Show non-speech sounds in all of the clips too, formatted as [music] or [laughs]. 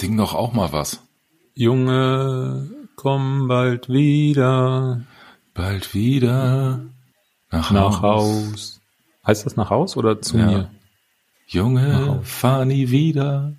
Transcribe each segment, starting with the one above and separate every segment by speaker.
Speaker 1: Sing doch auch mal was.
Speaker 2: Junge, komm bald wieder.
Speaker 1: Bald wieder nach,
Speaker 2: Nach
Speaker 1: Haus.
Speaker 2: Haus. Heißt das nach Haus oder zu
Speaker 1: Ja.
Speaker 2: mir?
Speaker 1: Junge, fahr nie wieder,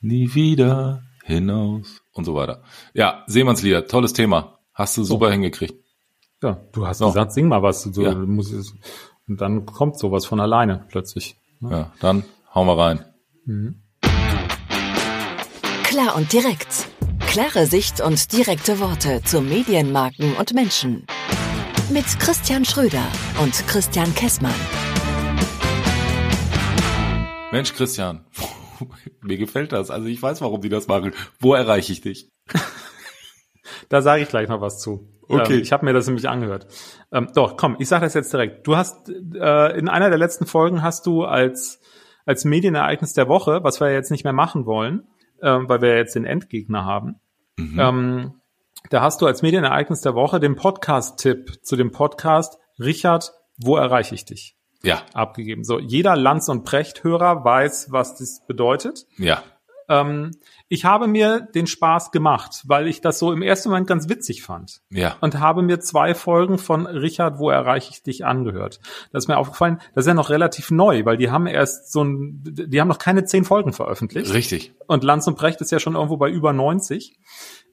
Speaker 1: nie wieder hinaus und so weiter. Ja, Seemannslieder, tolles Thema. Hast du super hingekriegt.
Speaker 2: Ja, du hast
Speaker 1: So.
Speaker 2: gesagt, sing mal was. Du,
Speaker 1: Ja.
Speaker 2: musst es, und dann kommt sowas von alleine plötzlich.
Speaker 1: Ja, dann hauen wir rein.
Speaker 3: Klar und direkt. Klare Sicht und direkte Worte zu Medienmarken und Menschen. Mit Christian Schröder und Christian Kessmann.
Speaker 1: Mensch, Christian, [laughs] mir gefällt das. Also ich weiß, warum die das machen. Wo erreiche ich dich? [laughs]
Speaker 2: Da sage ich gleich noch was zu.
Speaker 1: Okay.
Speaker 2: Ähm, ich habe mir das nämlich angehört. Ähm, doch, komm, ich sage das jetzt direkt. Du hast äh, in einer der letzten Folgen hast du als als Medienereignis der Woche, was wir jetzt nicht mehr machen wollen, ähm, weil wir jetzt den Endgegner haben, ähm, da hast du als Medienereignis der Woche den Podcast-Tipp zu dem Podcast Richard, wo erreiche ich dich?
Speaker 1: Ja,
Speaker 2: abgegeben. So, jeder Lanz- und Precht-Hörer weiß, was das bedeutet.
Speaker 1: ja.
Speaker 2: Ähm, ich habe mir den Spaß gemacht, weil ich das so im ersten Moment ganz witzig fand.
Speaker 1: Ja.
Speaker 2: Und habe mir zwei Folgen von Richard, wo erreiche ich dich angehört. Das ist mir aufgefallen, das ist ja noch relativ neu, weil die haben erst so ein, die haben noch keine zehn Folgen veröffentlicht.
Speaker 1: Richtig.
Speaker 2: Und Lanz und Brecht ist ja schon irgendwo bei über 90.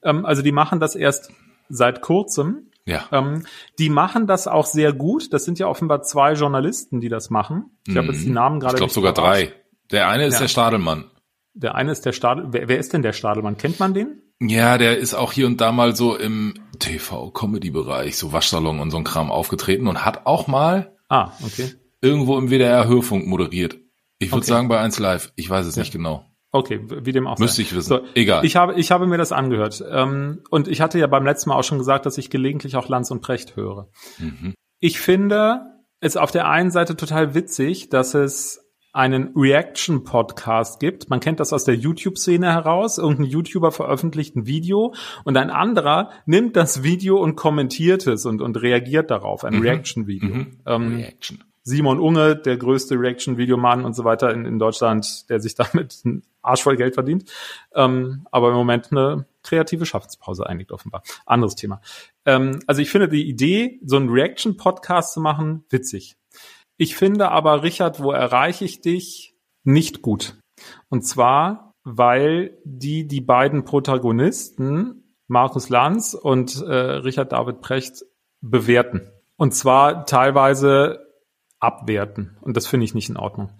Speaker 2: Ähm, also die machen das erst seit kurzem.
Speaker 1: Ja.
Speaker 2: Ähm, die machen das auch sehr gut. Das sind ja offenbar zwei Journalisten, die das machen. Ich habe jetzt die Namen gerade
Speaker 1: Mhm. Ich glaube sogar drei. Der eine ist
Speaker 2: Ja.
Speaker 1: der Stadelmann.
Speaker 2: Der eine ist der Stadel. Wer, wer ist denn der Stadelmann? Kennt man den?
Speaker 1: Ja, der ist auch hier und da mal so im TV-Comedy-Bereich, so Waschsalon und so ein Kram aufgetreten und hat auch mal
Speaker 2: Ah, okay.
Speaker 1: irgendwo im WDR-Hörfunk moderiert. Ich würde
Speaker 2: Okay.
Speaker 1: sagen bei 1 Live. Ich weiß es nicht genau.
Speaker 2: Okay, wie dem auch sei.
Speaker 1: Müsste ich wissen. Egal.
Speaker 2: Ich habe, ich habe mir das angehört. Ähm, und ich hatte ja beim letzten Mal auch schon gesagt, dass ich gelegentlich auch Lanz und Precht höre.
Speaker 1: Mhm.
Speaker 2: Ich finde es auf der einen Seite total witzig, dass es einen Reaction-Podcast gibt. Man kennt das aus der YouTube-Szene heraus. Irgendein YouTuber veröffentlicht ein Video und ein anderer nimmt das Video und kommentiert es und, und reagiert darauf. Ein Reaction-Video. Ähm,
Speaker 1: Reaction.
Speaker 2: Simon Unge, der größte Reaction-Videomann und so weiter in, in Deutschland, der sich [laughs] damit einen Arsch voll Geld verdient. Ähm, aber im Moment eine kreative Schaffenspause einlegt offenbar. Anderes Thema. Ähm, also ich finde die Idee, so einen Reaction-Podcast zu machen, witzig. Ich finde aber, Richard, wo erreiche ich dich, nicht gut. Und zwar, weil die die beiden Protagonisten, Markus Lanz und äh, Richard David Precht, bewerten. Und zwar teilweise abwerten. Und das finde ich nicht in Ordnung.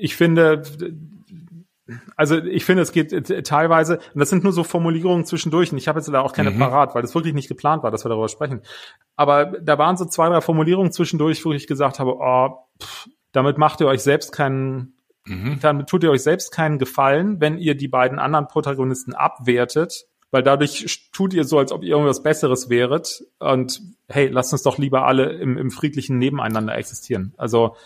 Speaker 2: Ich finde, also ich finde, es geht äh, teilweise, und das sind nur so Formulierungen zwischendurch, und ich habe jetzt da auch keine parat, weil das wirklich nicht geplant war, dass wir darüber sprechen. Aber da waren so zwei, drei Formulierungen zwischendurch, wo ich gesagt habe, oh, pff, damit macht ihr euch selbst keinen, damit tut ihr euch selbst keinen Gefallen, wenn ihr die beiden anderen Protagonisten abwertet, weil dadurch tut ihr so, als ob ihr irgendwas Besseres wäret. Und hey, lasst uns doch lieber alle im, im friedlichen Nebeneinander existieren. Also,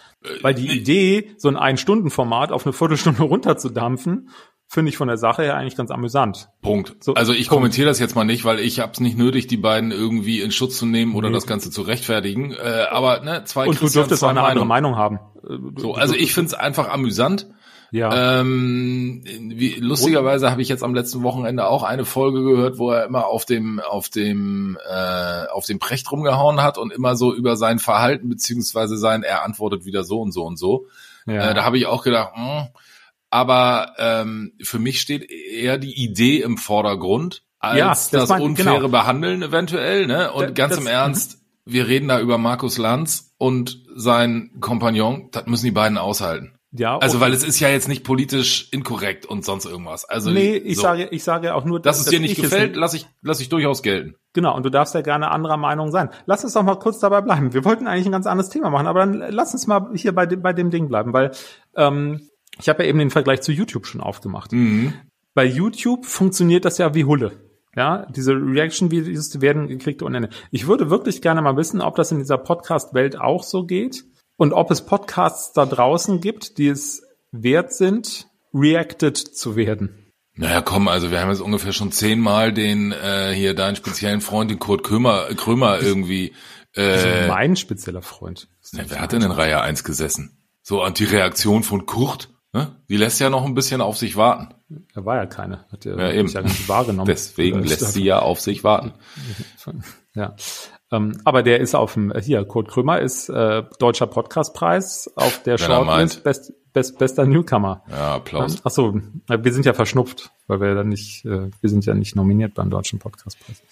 Speaker 2: weil die Idee, so ein Ein-Stunden-Format auf eine Viertelstunde [laughs] runterzudampfen, finde ich von der Sache her eigentlich ganz amüsant.
Speaker 1: Punkt.
Speaker 2: So,
Speaker 1: also ich
Speaker 2: Punkt.
Speaker 1: kommentiere das jetzt mal nicht, weil ich habe es nicht nötig, die beiden irgendwie in Schutz zu nehmen oder
Speaker 2: Nee.
Speaker 1: das Ganze zu rechtfertigen. Äh, aber ne, zwei
Speaker 2: Und du
Speaker 1: Christians,
Speaker 2: dürftest auch eine andere
Speaker 1: Meinungen.
Speaker 2: Meinung haben. Äh,
Speaker 1: So,
Speaker 2: du-
Speaker 1: also
Speaker 2: du-
Speaker 1: ich finde es einfach amüsant.
Speaker 2: Ja.
Speaker 1: Ähm, wie, lustigerweise habe ich jetzt am letzten Wochenende auch eine Folge gehört, wo er immer auf dem auf dem äh, auf dem Precht rumgehauen hat und immer so über sein Verhalten beziehungsweise sein er antwortet wieder so und so und so.
Speaker 2: ja.
Speaker 1: Äh, da habe ich auch gedacht, hm, aber ähm, für mich steht eher die Idee im Vordergrund als
Speaker 2: Ja, das
Speaker 1: das,
Speaker 2: mein-
Speaker 1: unfaire
Speaker 2: genau.
Speaker 1: Behandeln eventuell. Ne? Und
Speaker 2: Da-
Speaker 1: ganz
Speaker 2: das-
Speaker 1: im Ernst, wir reden da über Markus Lanz und sein Kompagnon. Das müssen die beiden aushalten.
Speaker 2: Ja,
Speaker 1: Also, weil es ist ja jetzt nicht politisch inkorrekt und sonst irgendwas. Also,
Speaker 2: nee, ich
Speaker 1: so.
Speaker 2: sage, ich sage auch nur,
Speaker 1: dass es dir nicht gefällt, lass ich, lass ich durchaus gelten.
Speaker 2: Genau, und du darfst ja gerne anderer Meinung sein. Lass uns doch mal kurz dabei bleiben. Wir wollten eigentlich ein ganz anderes Thema machen, aber dann lass uns mal hier bei dem, bei dem Ding bleiben, weil ähm, ich habe ja eben den Vergleich zu YouTube schon aufgemacht.
Speaker 1: Mhm.
Speaker 2: Bei YouTube funktioniert das ja wie Hulle. Ja, diese Reaction-Videos werden gekriegt ohne Ende. Ich würde wirklich gerne mal wissen, ob das in dieser Podcast-Welt auch so geht und ob es Podcasts da draußen gibt, die es wert sind, reacted zu werden.
Speaker 1: Naja, komm, also wir haben jetzt ungefähr schon zehnmal den äh, hier deinen speziellen Freund, den Kurt Krömer, Krömer irgendwie. Äh,
Speaker 2: mein spezieller Freund.
Speaker 1: na, wer hat denn in Reihe 1 gesessen? So, und die Reaktion von Kurt, ne? die lässt ja noch ein bisschen auf sich warten.
Speaker 2: Er war ja keine. Hat
Speaker 1: er ja, eben.
Speaker 2: ja nicht wahrgenommen.
Speaker 1: Deswegen lässt sie ja auf sich warten. [laughs]
Speaker 2: Ja. Ähm, aber der ist auf dem, hier, Kurt Krömer ist äh, deutscher Podcastpreis auf der Shortlist Best, Best, bester Newcomer.
Speaker 1: Ja, Applaus.
Speaker 2: Ähm, ach so, wir sind ja verschnupft, weil wir dann nicht, äh, wir sind ja nicht nominiert beim deutschen Podcastpreis.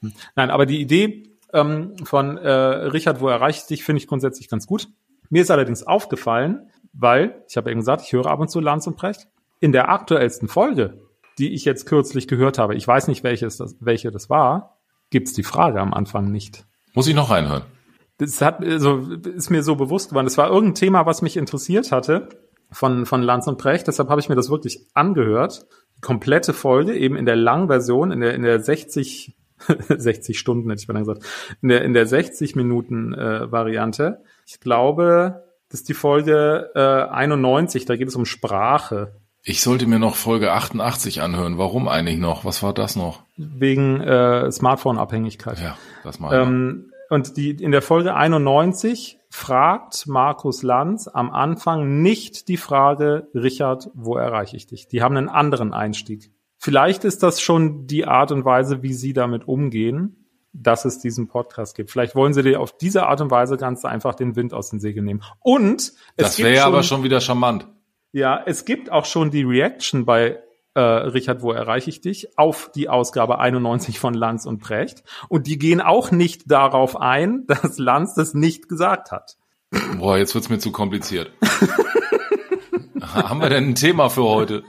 Speaker 2: Hm. Nein, aber die Idee ähm, von äh, Richard, wo erreicht dich, finde ich grundsätzlich ganz gut. Mir ist allerdings aufgefallen, weil, ich habe eben gesagt, ich höre ab und zu Lanz und Precht. In der aktuellsten Folge, die ich jetzt kürzlich gehört habe, ich weiß nicht, welches das, welche das war, gibt's die Frage am Anfang nicht.
Speaker 1: Muss ich noch reinhören?
Speaker 2: Das hat, also, ist mir so bewusst geworden. Das war irgendein Thema, was mich interessiert hatte von, von Lanz und Precht. Deshalb habe ich mir das wirklich angehört. Die komplette Folge, eben in der langen Version, in der, in der 60, 60 [laughs] Stunden hätte ich mal gesagt, in der, in der 60 Minuten äh, Variante. Ich glaube, das ist die Folge äh, 91, da geht es um Sprache.
Speaker 1: Ich sollte mir noch Folge 88 anhören. Warum eigentlich noch? Was war das noch?
Speaker 2: Wegen äh, Smartphone-Abhängigkeit.
Speaker 1: Ja, das mal. Ähm,
Speaker 2: und die in der Folge 91 fragt Markus Lanz am Anfang nicht die Frage, Richard, wo erreiche ich dich? Die haben einen anderen Einstieg. Vielleicht ist das schon die Art und Weise, wie Sie damit umgehen dass es diesen Podcast gibt. Vielleicht wollen sie dir auf diese Art und Weise ganz einfach den Wind aus den Segeln nehmen. Und
Speaker 1: es das wäre aber schon wieder charmant.
Speaker 2: Ja, es gibt auch schon die Reaction bei äh, Richard, wo erreiche ich dich, auf die Ausgabe 91 von Lanz und Precht. Und die gehen auch nicht darauf ein, [laughs] dass Lanz das nicht gesagt hat.
Speaker 1: Boah, jetzt wird's mir zu kompliziert. Haben wir denn ein Thema für heute?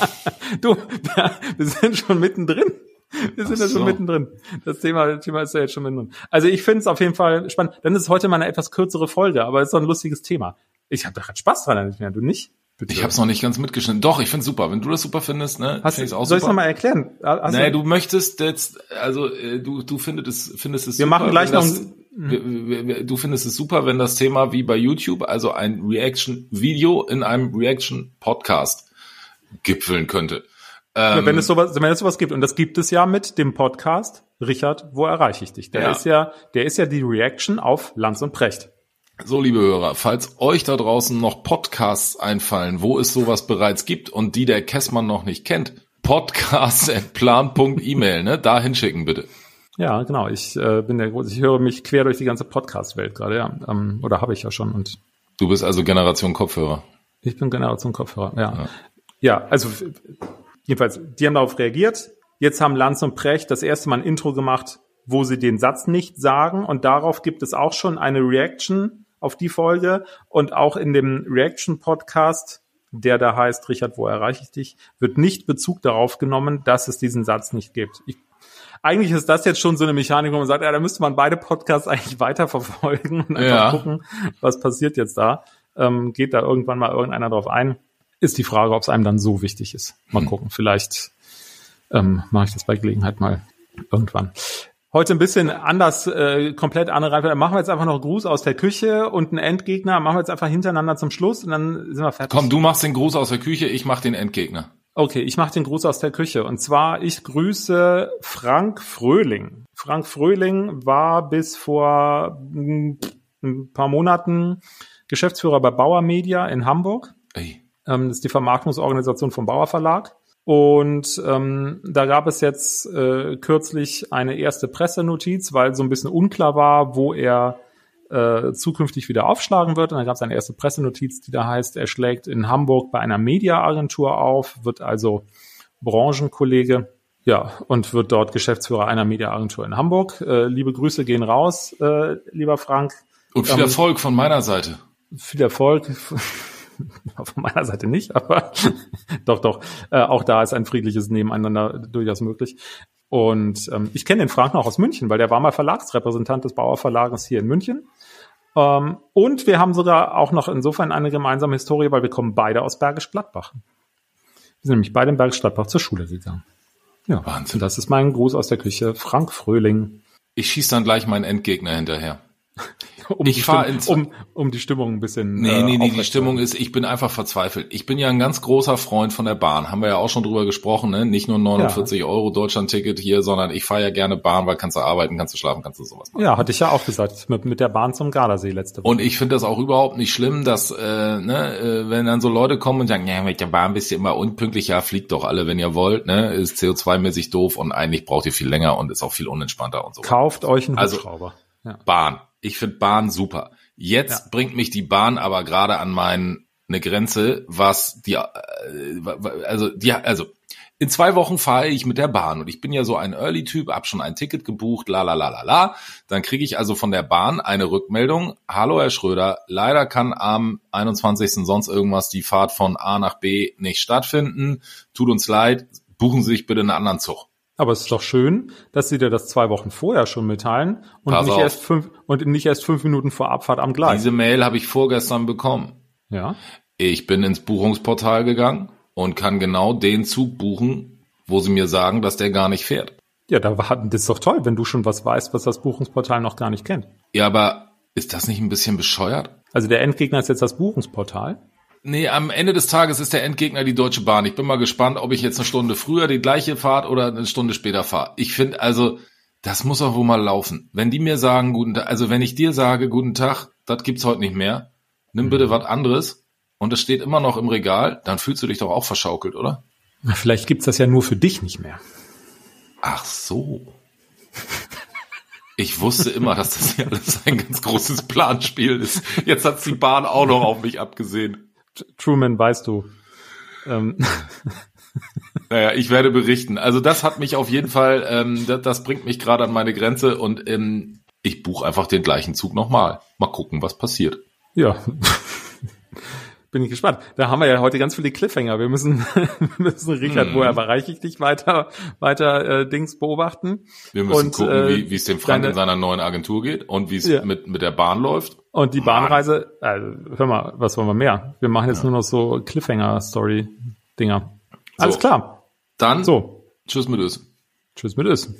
Speaker 1: [laughs]
Speaker 2: du, wir sind schon mittendrin. Wir sind ja schon mittendrin. Das Thema, das Thema ist ja jetzt schon mittendrin. Also ich finde es auf jeden Fall spannend. Dann ist es heute mal eine etwas kürzere Folge, aber es ist doch ein lustiges Thema. Ich habe da gerade Spaß dran, du nicht?
Speaker 1: Bitte. Ich habe es noch nicht ganz mitgeschnitten. Doch, ich finde super. Wenn du das super findest, ne?
Speaker 2: Hast, find auch soll ich es nochmal erklären?
Speaker 1: Hast nee, du möchtest jetzt, also äh, du, du findest es, findest es
Speaker 2: wir super. Wir machen gleich noch
Speaker 1: das, du findest es super, wenn das Thema wie bei YouTube, also ein Reaction-Video in einem Reaction-Podcast gipfeln könnte.
Speaker 2: Ähm, ja, wenn es sowas, wenn es sowas gibt, und das gibt es ja mit dem Podcast, Richard, wo erreiche ich dich? Der ja. ist ja, der ist ja die Reaction auf Lanz und Precht.
Speaker 1: So, liebe Hörer, falls euch da draußen noch Podcasts einfallen, wo es sowas bereits gibt und die der Kessmann noch nicht kennt, podcast.plan.email, ne? Da hinschicken bitte.
Speaker 2: Ja, genau. Ich äh, bin der ich höre mich quer durch die ganze Podcast-Welt gerade, ja. Ähm, oder habe ich ja schon. Und
Speaker 1: du bist also Generation Kopfhörer.
Speaker 2: Ich bin Generation Kopfhörer, ja. Ja, ja also Jedenfalls, die haben darauf reagiert. Jetzt haben Lanz und Precht das erste Mal ein Intro gemacht, wo sie den Satz nicht sagen. Und darauf gibt es auch schon eine Reaction auf die Folge. Und auch in dem Reaction-Podcast, der da heißt, Richard, wo erreiche ich dich, wird nicht Bezug darauf genommen, dass es diesen Satz nicht gibt. Ich, eigentlich ist das jetzt schon so eine Mechanik, wo man sagt, ja, da müsste man beide Podcasts [laughs] eigentlich weiterverfolgen und einfach ja. gucken, was passiert jetzt da. Ähm, geht da irgendwann mal irgendeiner drauf ein? ist die Frage, ob es einem dann so wichtig ist. Mal hm. gucken. Vielleicht ähm, mache ich das bei Gelegenheit mal irgendwann. Heute ein bisschen anders, äh, komplett andere Reihenfolge. Machen wir jetzt einfach noch Gruß aus der Küche und einen Endgegner. Machen wir jetzt einfach hintereinander zum Schluss und dann sind wir fertig.
Speaker 1: Komm, du machst den Gruß aus der Küche, ich mach den Endgegner.
Speaker 2: Okay, ich mache den Gruß aus der Küche. Und zwar, ich grüße Frank Fröhling. Frank Fröhling war bis vor hm, ein paar Monaten Geschäftsführer bei Bauer Media in Hamburg. Ey. Ähm, das ist die Vermarktungsorganisation vom Bauer Verlag. Und ähm, da gab es jetzt äh, kürzlich eine erste Pressenotiz, weil so ein bisschen unklar war, wo er äh, zukünftig wieder aufschlagen wird. Und da gab es eine erste Pressenotiz, die da heißt, er schlägt in Hamburg bei einer Mediaagentur auf, wird also Branchenkollege, ja, und wird dort Geschäftsführer einer Mediaagentur in Hamburg. Äh, liebe Grüße gehen raus, äh, lieber Frank.
Speaker 1: Und viel ähm, Erfolg von meiner Seite.
Speaker 2: Viel Erfolg. [laughs] Von meiner Seite nicht, aber [laughs] doch, doch. Äh, auch da ist ein friedliches Nebeneinander durchaus möglich. Und ähm, ich kenne den Frank noch aus München, weil der war mal Verlagsrepräsentant des Bauer Verlages hier in München. Ähm, und wir haben sogar auch noch insofern eine gemeinsame Historie, weil wir kommen beide aus Bergisch Gladbach. Wir sind nämlich beide in Bergisch Gladbach zur Schule gegangen. Ja, Wahnsinn. Und das ist mein Gruß aus der Küche, Frank Fröhling.
Speaker 1: Ich schieße dann gleich meinen Endgegner hinterher. [laughs]
Speaker 2: um,
Speaker 1: Ich
Speaker 2: die
Speaker 1: fahr
Speaker 2: Stimmung-
Speaker 1: in-
Speaker 2: um, um die Stimmung ein bisschen.
Speaker 1: Nee,
Speaker 2: äh,
Speaker 1: nee, nee, die. Stimmung ist, ich bin einfach verzweifelt. Ich bin ja ein ganz großer Freund von der Bahn. Haben wir ja auch schon drüber gesprochen, ne? Nicht nur 49 Euro Deutschland-Ticket hier, sondern ich fahre ja gerne Bahn, weil kannst du arbeiten, kannst du schlafen, kannst du sowas machen.
Speaker 2: Ja, hatte ich ja auch gesagt, mit, mit der Bahn zum Gardasee letzte Woche.
Speaker 1: Und ich finde das auch überhaupt nicht schlimm, dass, äh, ne, äh, wenn dann so Leute kommen und sagen, ja, mit der Bahn bist ihr immer unpünktlich, ja, fliegt doch alle, wenn ihr wollt, ne, ist CO2-mäßig doof und eigentlich braucht ihr viel länger und ist auch viel unentspannter und so.
Speaker 2: Kauft euch einen
Speaker 1: Also-
Speaker 2: Hubschrauber. Ja.
Speaker 1: Bahn. Ich finde Bahn super. Jetzt
Speaker 2: Ja.
Speaker 1: bringt mich die Bahn aber gerade an meine Grenze, was die, äh, also die, also in zwei Wochen fahre ich mit der Bahn und ich bin ja so ein Early-Typ, hab schon ein Ticket gebucht, la la la la la. Dann kriege ich also von der Bahn eine Rückmeldung. Hallo Herr Schröder, leider kann am 21. sonst irgendwas die Fahrt von A nach B nicht stattfinden. Tut uns leid, buchen Sie sich bitte einen anderen Zug.
Speaker 2: Aber es ist doch schön, dass sie dir das zwei Wochen vorher schon mitteilen und
Speaker 1: Pass
Speaker 2: nicht
Speaker 1: auf.
Speaker 2: erst fünf und nicht erst fünf Minuten vor Abfahrt am Gleis.
Speaker 1: Diese Mail habe ich vorgestern bekommen.
Speaker 2: ja.
Speaker 1: Ich bin ins Buchungsportal gegangen und kann genau den Zug buchen, wo sie mir sagen, dass der gar nicht fährt.
Speaker 2: Ja, da war, das ist doch toll, wenn du schon was weißt, was das Buchungsportal noch gar nicht kennt.
Speaker 1: Ja, aber ist das nicht ein bisschen bescheuert?
Speaker 2: Also der Endgegner ist jetzt das Buchungsportal.
Speaker 1: Nee, am Ende des Tages ist der Endgegner die Deutsche Bahn. Ich bin mal gespannt, ob ich jetzt eine Stunde früher die gleiche Fahrt oder eine Stunde später fahre. Ich finde also, das muss auch wohl mal laufen. Wenn die mir sagen, guten Tag, also wenn ich dir sage, guten Tag, das gibt's heute nicht mehr, nimm bitte was anderes und es steht immer noch im Regal, dann fühlst du dich doch auch verschaukelt, oder?
Speaker 2: Na, Vielleicht gibt's das ja nur für dich nicht mehr.
Speaker 1: Ach so. Ich wusste immer, dass das hier alles ein ganz großes Planspiel ist. Jetzt hat die Bahn auch noch auf mich abgesehen.
Speaker 2: Truman, weißt du. Ähm,
Speaker 1: Naja, ich werde berichten. Also das hat mich auf jeden Fall, ähm, das, das bringt mich gerade an meine Grenze und ähm, ich buche einfach den gleichen Zug nochmal. Mal gucken, was passiert.
Speaker 2: ja. Bin ich gespannt. Da haben wir ja heute ganz viele Cliffhanger. Wir müssen, [laughs] wir müssen Richard,
Speaker 1: Mhm.
Speaker 2: woher erreiche ich dich weiter, weiter äh, Dings beobachten.
Speaker 1: Wir müssen
Speaker 2: Und,
Speaker 1: gucken,
Speaker 2: äh,
Speaker 1: wie es dem Frank
Speaker 2: deine-
Speaker 1: in seiner neuen Agentur geht und wie es
Speaker 2: Ja.
Speaker 1: mit, mit der Bahn läuft.
Speaker 2: Und die
Speaker 1: Mann.
Speaker 2: Bahnreise, also, hör mal, was wollen wir mehr? Wir machen jetzt nur noch so Cliffhanger-Story-Dinger. Alles
Speaker 1: So.
Speaker 2: klar.
Speaker 1: Dann
Speaker 2: So,
Speaker 1: tschüss mit Ös.
Speaker 2: tschüss mit Ös.